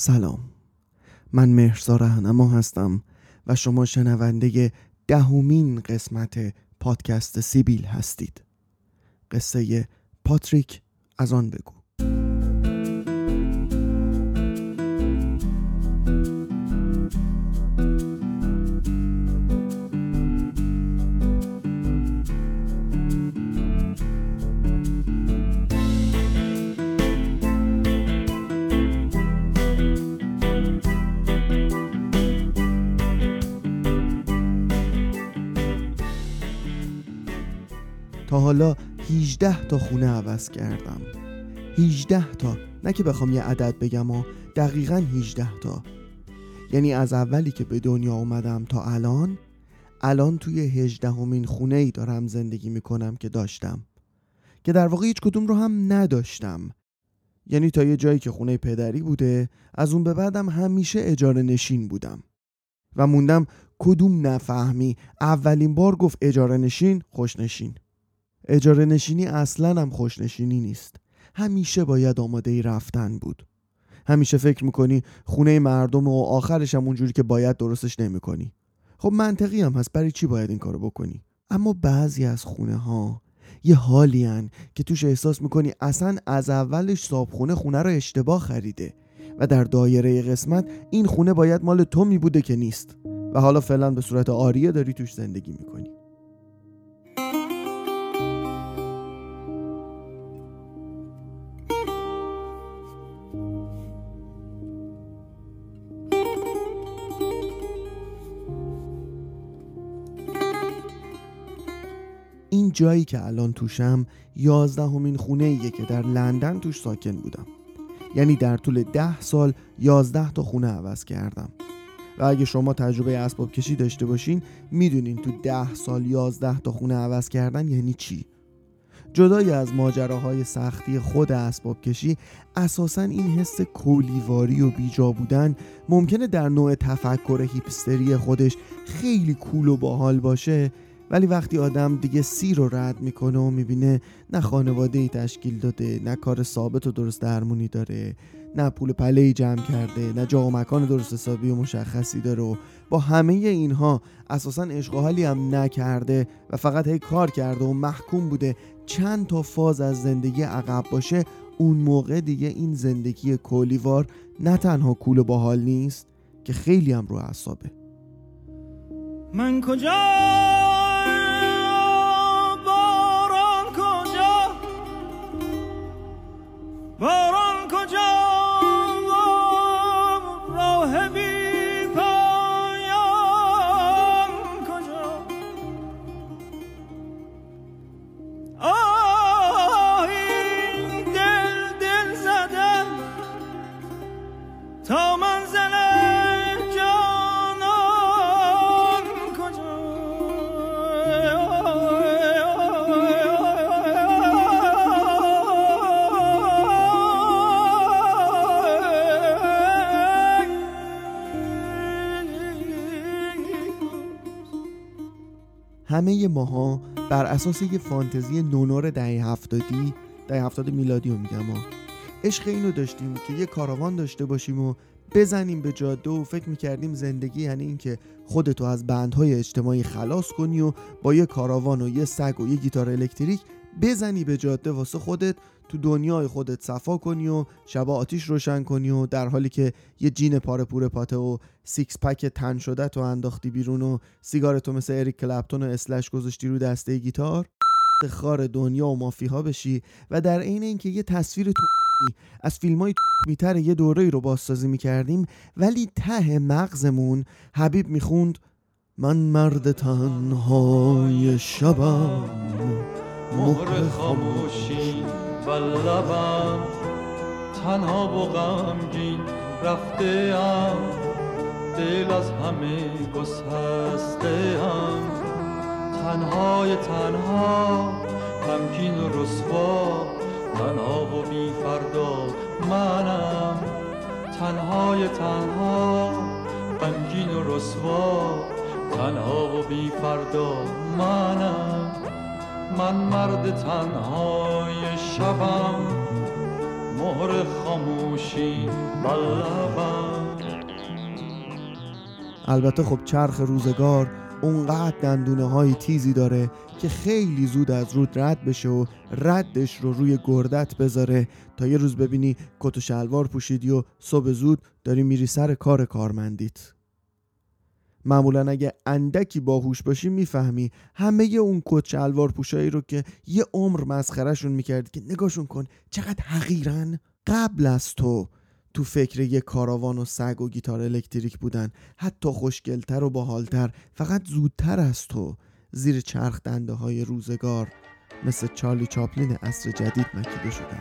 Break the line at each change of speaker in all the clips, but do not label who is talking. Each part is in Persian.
سلام. من مهرزا رهنما هستم و شما شنونده دهمین قسمت پادکست سیبیل هستید. قصه پاتریک از آن بگو. تا حالا 18 تا خونه عوض کردم. 18 تا. نه که بخوام یه عدد بگم و دقیقا 18 تا. یعنی از اولی که به دنیا اومدم تا الان الان توی 18 همین خونه ای دارم زندگی می‌کنم که داشتم. که در واقع هیچ کدوم رو هم نداشتم. یعنی تا یه جایی که خونه پدری بوده از اون به بعدم همیشه اجاره نشین بودم. و موندم کدوم نفهمی. اولین بار گفت اجاره نشین خوشنشین اجاره نشینی اصلا هم خوشنشینی نیست. همیشه باید آماده ای رفتن بود. همیشه فکر می‌کنی خونه مردم و آخرش هم اونجوری که باید درستش نمی‌کنی. خب منطقی هم هست برای چی باید این کارو بکنی؟ اما بعضی از خونه ها یه حالی هن که توش احساس می‌کنی اصلا از اولش صابخونه خونه رو اشتباه خریده و در دایره قسمت این خونه باید مال تو می بوده که نیست. و حالا فعلا به صورت آریه داری توش زندگی می‌کنی. جایی که الان توشم یازدهمین خونه ایه که در لندن توش ساکن بودم. یعنی در طول ده سال یازده تا خونه عوض کردم. و اگه شما تجربه اسباب کشی داشته باشین می‌دونین تو ده سال یازده تا خونه عوض کردن یعنی چی؟ جدای از ماجراهای سختی خود اسباب کشی اساسا این حس کولیواری و بیجا بودن ممکنه در نوع تفکر هیپستری خودش خیلی کول و باحال باشه ولی وقتی آدم دیگه سی رو رد می‌کنه و می‌بینه نه خانواده ای تشکیل داده نه کار ثابت و درست درمونی داره نه پول پله ای جمع کرده نه جا و مکان درست حسابی و مشخصی داره و با همه اینها اساسا اشغالی هم نکرده و فقط هی کار کرده و محکوم بوده چند تا فاز از زندگی عقب باشه اون موقع دیگه این زندگی کولیوار نه تنها کول و باحال نیست که خیلی هم رو اعصابه.
من کجا
همه ماها بر اساس یه فانتزی نونور دهه هفتادی دهه هفتاد میلادی رو میگم ها. عشق اینو داشتیم که یه کاراوان داشته باشیم و بزنیم به جاده و فکر می‌کردیم زندگی یعنی اینکه خودتو از بندهای اجتماعی خلاص کنی و با یه کاراوان و یه سگ و یه گیتار الکتریک بزنی به جاده واسه خودت تو دنیای خودت صفا کنی و شبا آتیش روشن کنی و در حالی که یه جین پاره پوره پاته و سیکس پک تن شده تو انداختی بیرون و سیگار تو مثل اریک کلپتون و اسلش گذاشتی رو دسته گیتار خار دنیا و مافیها بشی و در عین اینکه یه تصویر تو از فیلم های میتر یه دوره رو بازسازی می‌کردیم ولی ته مغزمون حبیب می‌خوند من مرد تنهای شبم.
مهر خاموشی و لبم تنها و غمگین رفته ام. دل از همه گسسته ام. تنهای تنها غمگین و رسوا تنها و بی فردا منم. تنهای تنها غمگین و رسوا تنها و بی فردا منم. من مرد تنهای شبم مهر خاموشی بلبم
البته خب چرخ روزگار اونقدر دندونه های تیزی داره که خیلی زود از رود رد بشه و ردش رو روی گردت بذاره. تا یه روز ببینی کت و شلوار پوشیدی و صبح زود داری میری سر کار کارمندیت. معمولا اگه اندکی باهوش باشی می‌فهمی همه اون کت شلوار پوشایی رو که یه عمر مسخرهشون می‌کردی که نگاهشون کن چقدر حقیرن؟ قبل از تو تو فکر یه کاراوان و سگ و گیتار الکتریک بودن حتی خوشگلتر و باحالتر فقط زودتر از تو زیر چرخ دنده های روزگار مثل چارلی چاپلین عصر جدید مکیده شدن.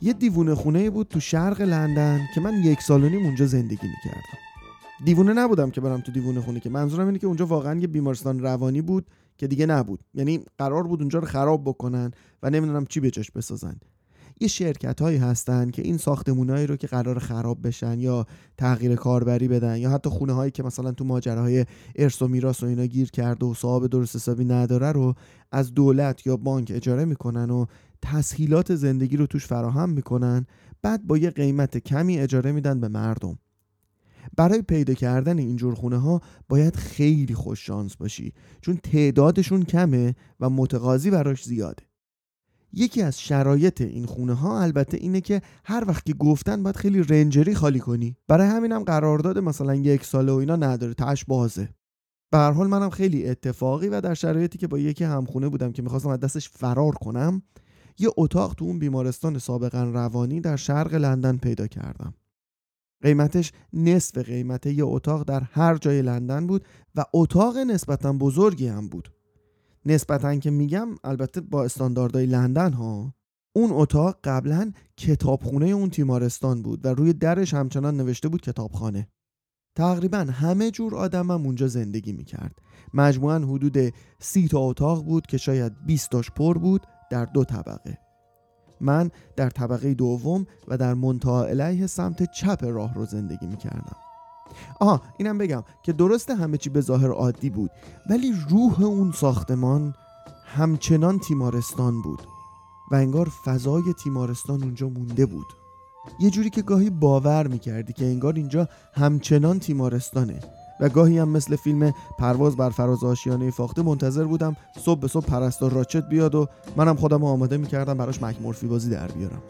یه دیوونه خونه بود تو شرق لندن که من یک سال و نیم اونجا زندگی می‌کردم. دیوونه نبودم که برم تو دیوونه خونه که. منظورم اینه که اونجا واقعا یه بیمارستان روانی بود که دیگه نبود. یعنی قرار بود اونجا رو خراب بکنن و نمی‌دونم چی به جاش بسازن. یه شرکت هایی هستن که این ساختمونایی رو که قرار خراب بشن یا تغییر کاربری بدن یا حتی خونه هایی که مثلا تو ماجراهای ارث و میراث و اینا گیر کرده و صاحب درست حسابی نداره رو از دولت یا بانک اجاره می‌کنن و تسهیلات زندگی رو توش فراهم می‌کنن بعد با یه قیمت کمی اجاره میدن به مردم. برای پیدا کردن اینجور خونه ها باید خیلی خوش شانس باشی چون تعدادشون کمه و متقاضی براش زیاده. یکی از شرایط این خونه ها البته اینه که هر وقت که گفتن باید خیلی رنجری خالی کنی. برای همینم قرارداد مثلا یک ساله و اینا نداره تاش بازه. به هر حال منم خیلی اتفاقی و در شرایطی که با یکی همخونه بودم که می‌خواستم از دستش فرار کنم یه اتاق تو اون بیمارستان سابقا روانی در شرق لندن پیدا کردم. قیمتش نصف قیمت یه اتاق در هر جای لندن بود و اتاق نسبتا بزرگی هم بود. نسبتا که میگم البته با استانداردهای لندن ها اون اتاق قبلا کتابخونه اون تیمارستان بود و روی درش همچنان نوشته بود کتابخانه. تقریبا همه جور آدمم اونجا زندگی می‌کرد. مجموعا حدود سی تا اتاق بود که شاید 20 تاش پر بود در دو طبقه. من در طبقه دوم و در منتها علیه سمت چپ راه رو زندگی می‌کردم. آها اینم بگم که درسته همه چی به ظاهر عادی بود ولی روح اون ساختمان همچنان تیمارستان بود و انگار فضای تیمارستان اونجا مونده بود. یه جوری که گاهی باور می‌کردی که انگار اینجا همچنان تیمارستانه. و گاهی هم مثل فیلم پرواز بر فراز آشیانه فاخته منتظر بودم صبح به صبح پرستار راچت بیاد و منم خودم آماده می‌کردم براش مکمورفی بازی در بیارم.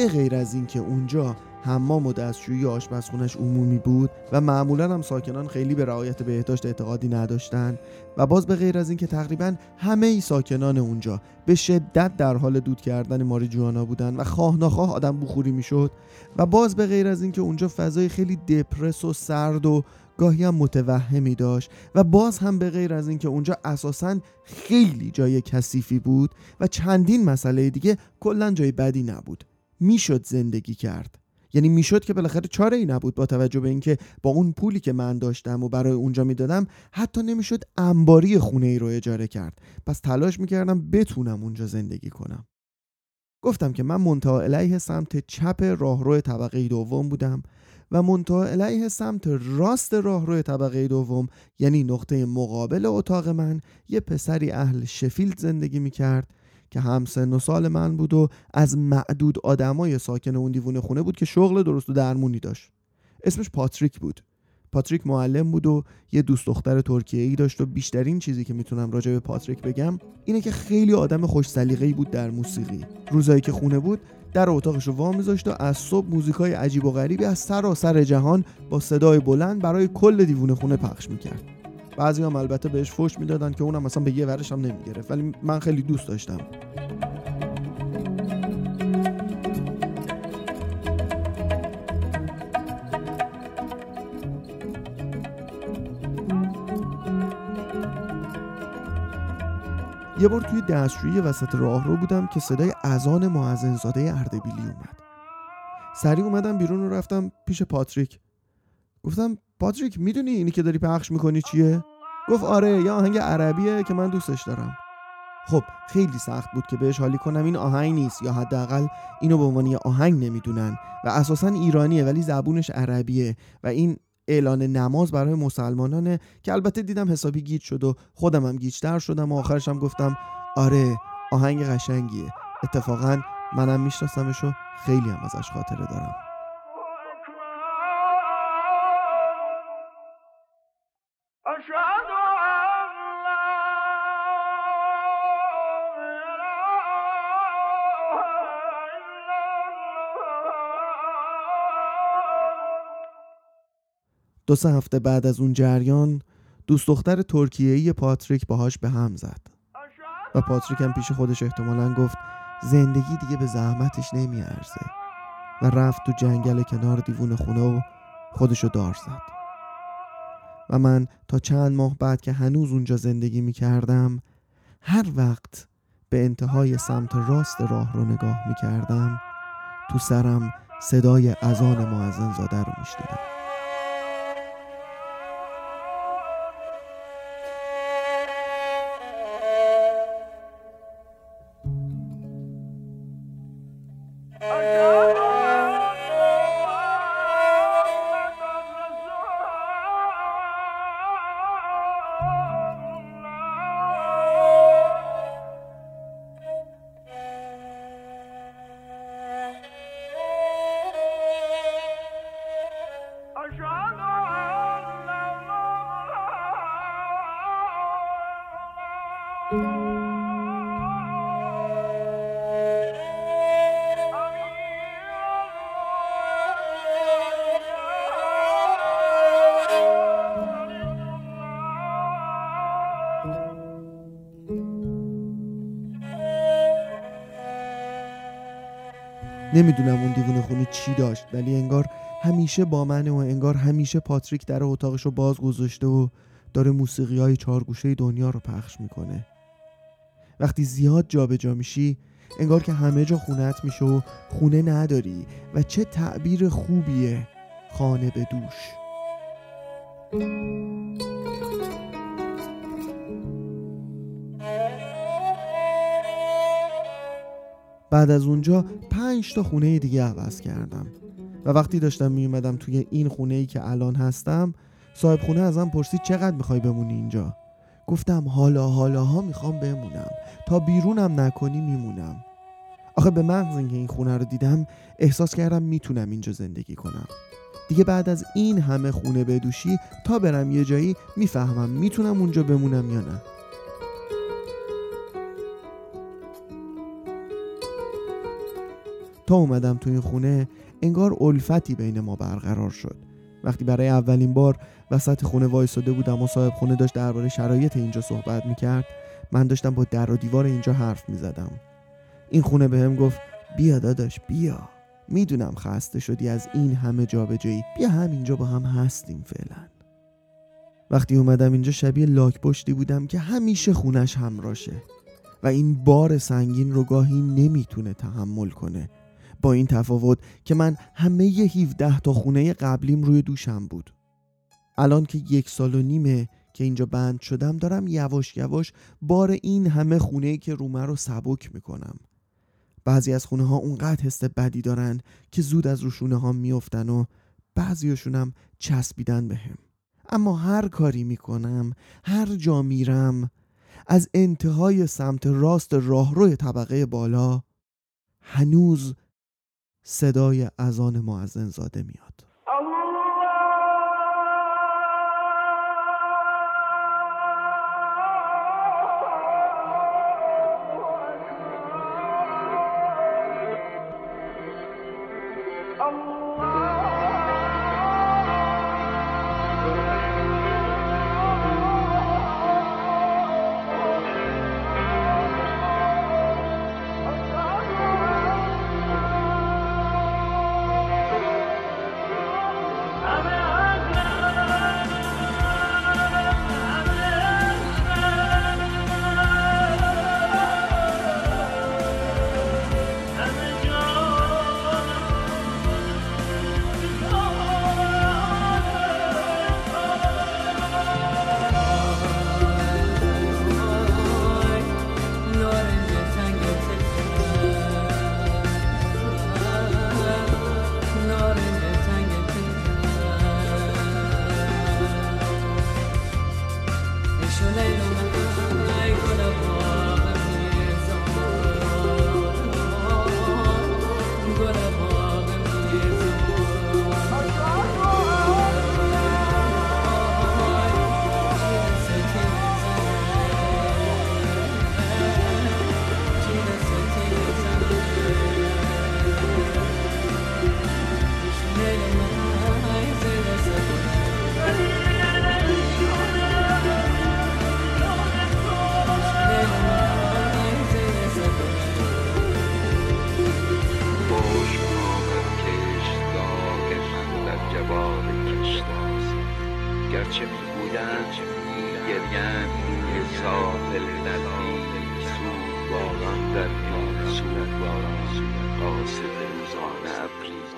به غیر از اینکه اونجا حمام و دستشویی آشپزخونش عمومی بود و معمولا هم ساکنان خیلی به رعایت بهداشت اعتقادی نداشتن و باز به غیر از اینکه تقریبا همه ای ساکنان اونجا به شدت در حال دود کردن ماریجوانا بودن و خواه ناخواه آدم بخوری می‌شد و باز به غیر از اینکه اونجا فضای خیلی دپرس و سرد و گاهی هم متوهمی داشت و باز هم به غیر از اینکه اونجا اساسا خیلی جای کثیفی بود و چندین مسئله دیگه کلا جای بدی نبود. می‌شد زندگی کرد. یعنی می‌شد که بالاخره چاره ای نبود با توجه به اینکه با اون پولی که من داشتم و برای اونجا می‌دادم حتی نمی‌شد انباری خونه ای رو اجاره کرد. پس تلاش می‌کردم بتونم اونجا زندگی کنم. گفتم که من منتها علیه سمت چپ راهرو طبقه دوم بودم و منتها علیه سمت راست راهرو طبقه دوم یعنی نقطه مقابل اتاق من یه پسری اهل شفیلد زندگی می‌کرد که هم سن و سال من بود و از معدود آدمای ساکن اون دیوونه خونه بود که شغل درست و درمونی داشت. اسمش پاتریک بود. پاتریک معلم بود و یه دوست دختر ترکیه ای داشت و بیشترین چیزی که می‌تونم راجع به پاتریک بگم اینه که خیلی آدم خوش سلیقه‌ای بود در موسیقی. روزایی که خونه بود در اتاقش رو وا میذاشت و از صبح موزیکای عجیب و غریبی از سراسر جهان با صدای بلند برای کل دیوونه خونه پخش می‌کرد. بعضی هم البته بهش فوش می‌دادن که اونم مثلا به یه ورش هم نمی‌گرفت. ولی من خیلی دوست داشتم. یه بار توی دستشویی وسط راه رو بودم که صدای اذان معزنزاده اردبیلی اومد. سریع اومدم بیرون و رفتم پیش پاتریک. گفتم پاتریک می‌دونی اینی که داری پخش می‌کنی چیه؟ گفت آره یه آهنگ عربیه که من دوستش دارم. خب خیلی سخت بود که بهش حالی کنم. این آهنگ نیست یا حداقل اینو به عنوان یه آهنگ نمی‌دونن و اساسا ایرانیه ولی زبونش عربیه و این اعلان نماز برای مسلمانانه که البته دیدم حسابی گیج شد و خودم هم گیجتر شدم و آخرش هم گفتم آره آهنگ قشنگیه. اتفاقا منم میشناسمش و خیلی هم ازش خاطره دارم. دو سه هفته بعد از اون جریان دوست دختر ترکیه‌ای پاتریک باهاش به هم زد. و پاتریک هم پیش خودش احتمالا گفت زندگی دیگه به زحمتش نمیارزه. و رفت تو جنگل کنار دیوون خونه و خودشو دار زد. و من تا چند ماه بعد که هنوز اونجا زندگی می‌کردم هر وقت به انتهای سمت راست راه رو نگاه می‌کردم تو سرم صدای اذان معزن زاده رو میشنیدم.
Oh no!
نمی‌دونم اون دیوونه خونه چی داشت ولی انگار همیشه با منه و انگار همیشه پاتریک در اتاقش رو باز گذاشته و داره موسیقی های چارگوشه دنیا رو پخش می‌کنه. وقتی زیاد جابجا میشی انگار که همه جا خونت میشه و خونه نداری و چه تعبیر خوبیه خانه به دوش. بعد از اونجا پنج تا خونه دیگه عوض کردم. و وقتی داشتم میومدم توی این خونه ای که الان هستم صاحب خونه ازم پرسید چقدر می‌خوای بمونی اینجا؟ گفتم حالا حالاها می‌خوام بمونم. تا بیرونم نکنی میمونم. آخه به محض اینکه این خونه رو دیدم احساس کردم می‌تونم اینجا زندگی کنم. دیگه بعد از این همه خونه بدوشی تا برم یه جایی می‌فهمم می‌تونم اونجا بمونم یا نه. اومدم تو این خونه انگار الفتی بین ما برقرار شد. وقتی برای اولین بار وسط خونه وایساده بودم و صاحب خونه داشت درباره شرایط اینجا صحبت می‌کرد من داشتم با در و دیوار اینجا حرف می‌زدم. این خونه بهم گفت بیا داداش بیا. می‌دونم خسته شدی از این همه جابجایی. بیا همینجا با هم هستیم فعلا. وقتی اومدم اینجا شبیه لاک پشتی بودم که همیشه خونش همراشه و این بار سنگین رو گاهی نمی‌تونه تحمل کنه. با این تفاوت که من همه ی 17 تا خونه قبلیم روی دوشم بود الان که یک سال و نیمه که اینجا بند شدم دارم یواش یواش بار این همه خونه که رومه رو سبک می‌کنم بعضی از خونه ها اونقدر حس بدی دارن که زود از روشونه ها میفتن و بعضیاشونم چسبیدن به هم. اما هر کاری می‌کنم هر جا میرم از انتهای سمت راست راهروی طبقه بالا هنوز صدای اذان معزن زاده میاد.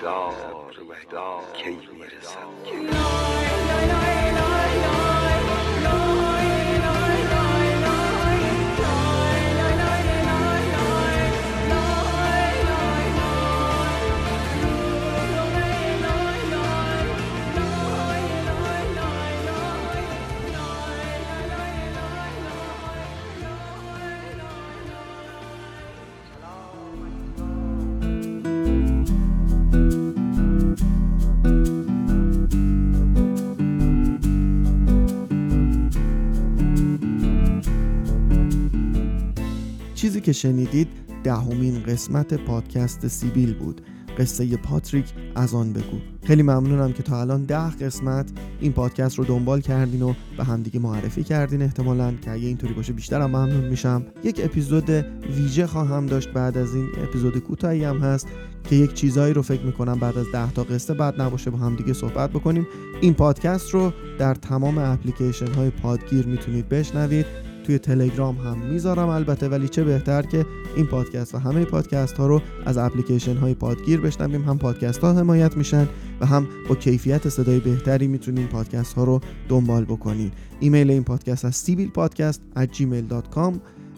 ابریدار کی می‌رسد؟
که شنیدید دهمین قسمت پادکست سیبیل بود. قصه پاتریک از آن بگو. خیلی ممنونم که تا الان ده قسمت این پادکست رو دنبال کردین و به همدیگه معرفی کردین احتمالا که اگه اینطوری باشه بیشترم ممنون میشم. یک اپیزود ویژه خواهم داشت بعد از این اپیزود کوتاهی هم هست که یک چیزایی رو فکر می‌کنم بعد از ده تا قصه بعد نباشه با همدیگه صحبت بکنیم. این پادکست رو در تمام اپلیکیشن های پادگیر می‌تونید بشنوید. توی تلگرام هم می‌ذارم البته ولی چه بهتر که این پادکست و همه پادکست ها رو از اپلیکیشن های پادگیر بشنویم. هم پادکست ها حمایت میشن و هم با کیفیت صدای بهتری می‌تونین پادکست ها رو دنبال بکنین. ایمیل این پادکست از سیبیل پادکست gmail.com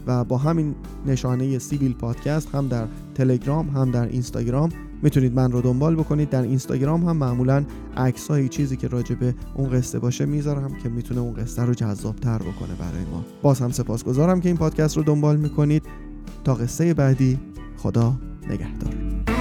و با همین نشانه سیبیل پادکست هم در تلگرام هم در اینستاگرام می‌تونید من رو دنبال بکنید. در اینستاگرام هم معمولا عکس های چیزی که راجع به اون قصه باشه می‌ذارم که می‌تونه اون قصه رو جذابتر بکنه برای ما. باز هم سپاسگزارم که این پادکست رو دنبال می‌کنید. تا قصه بعدی خدا نگهدار.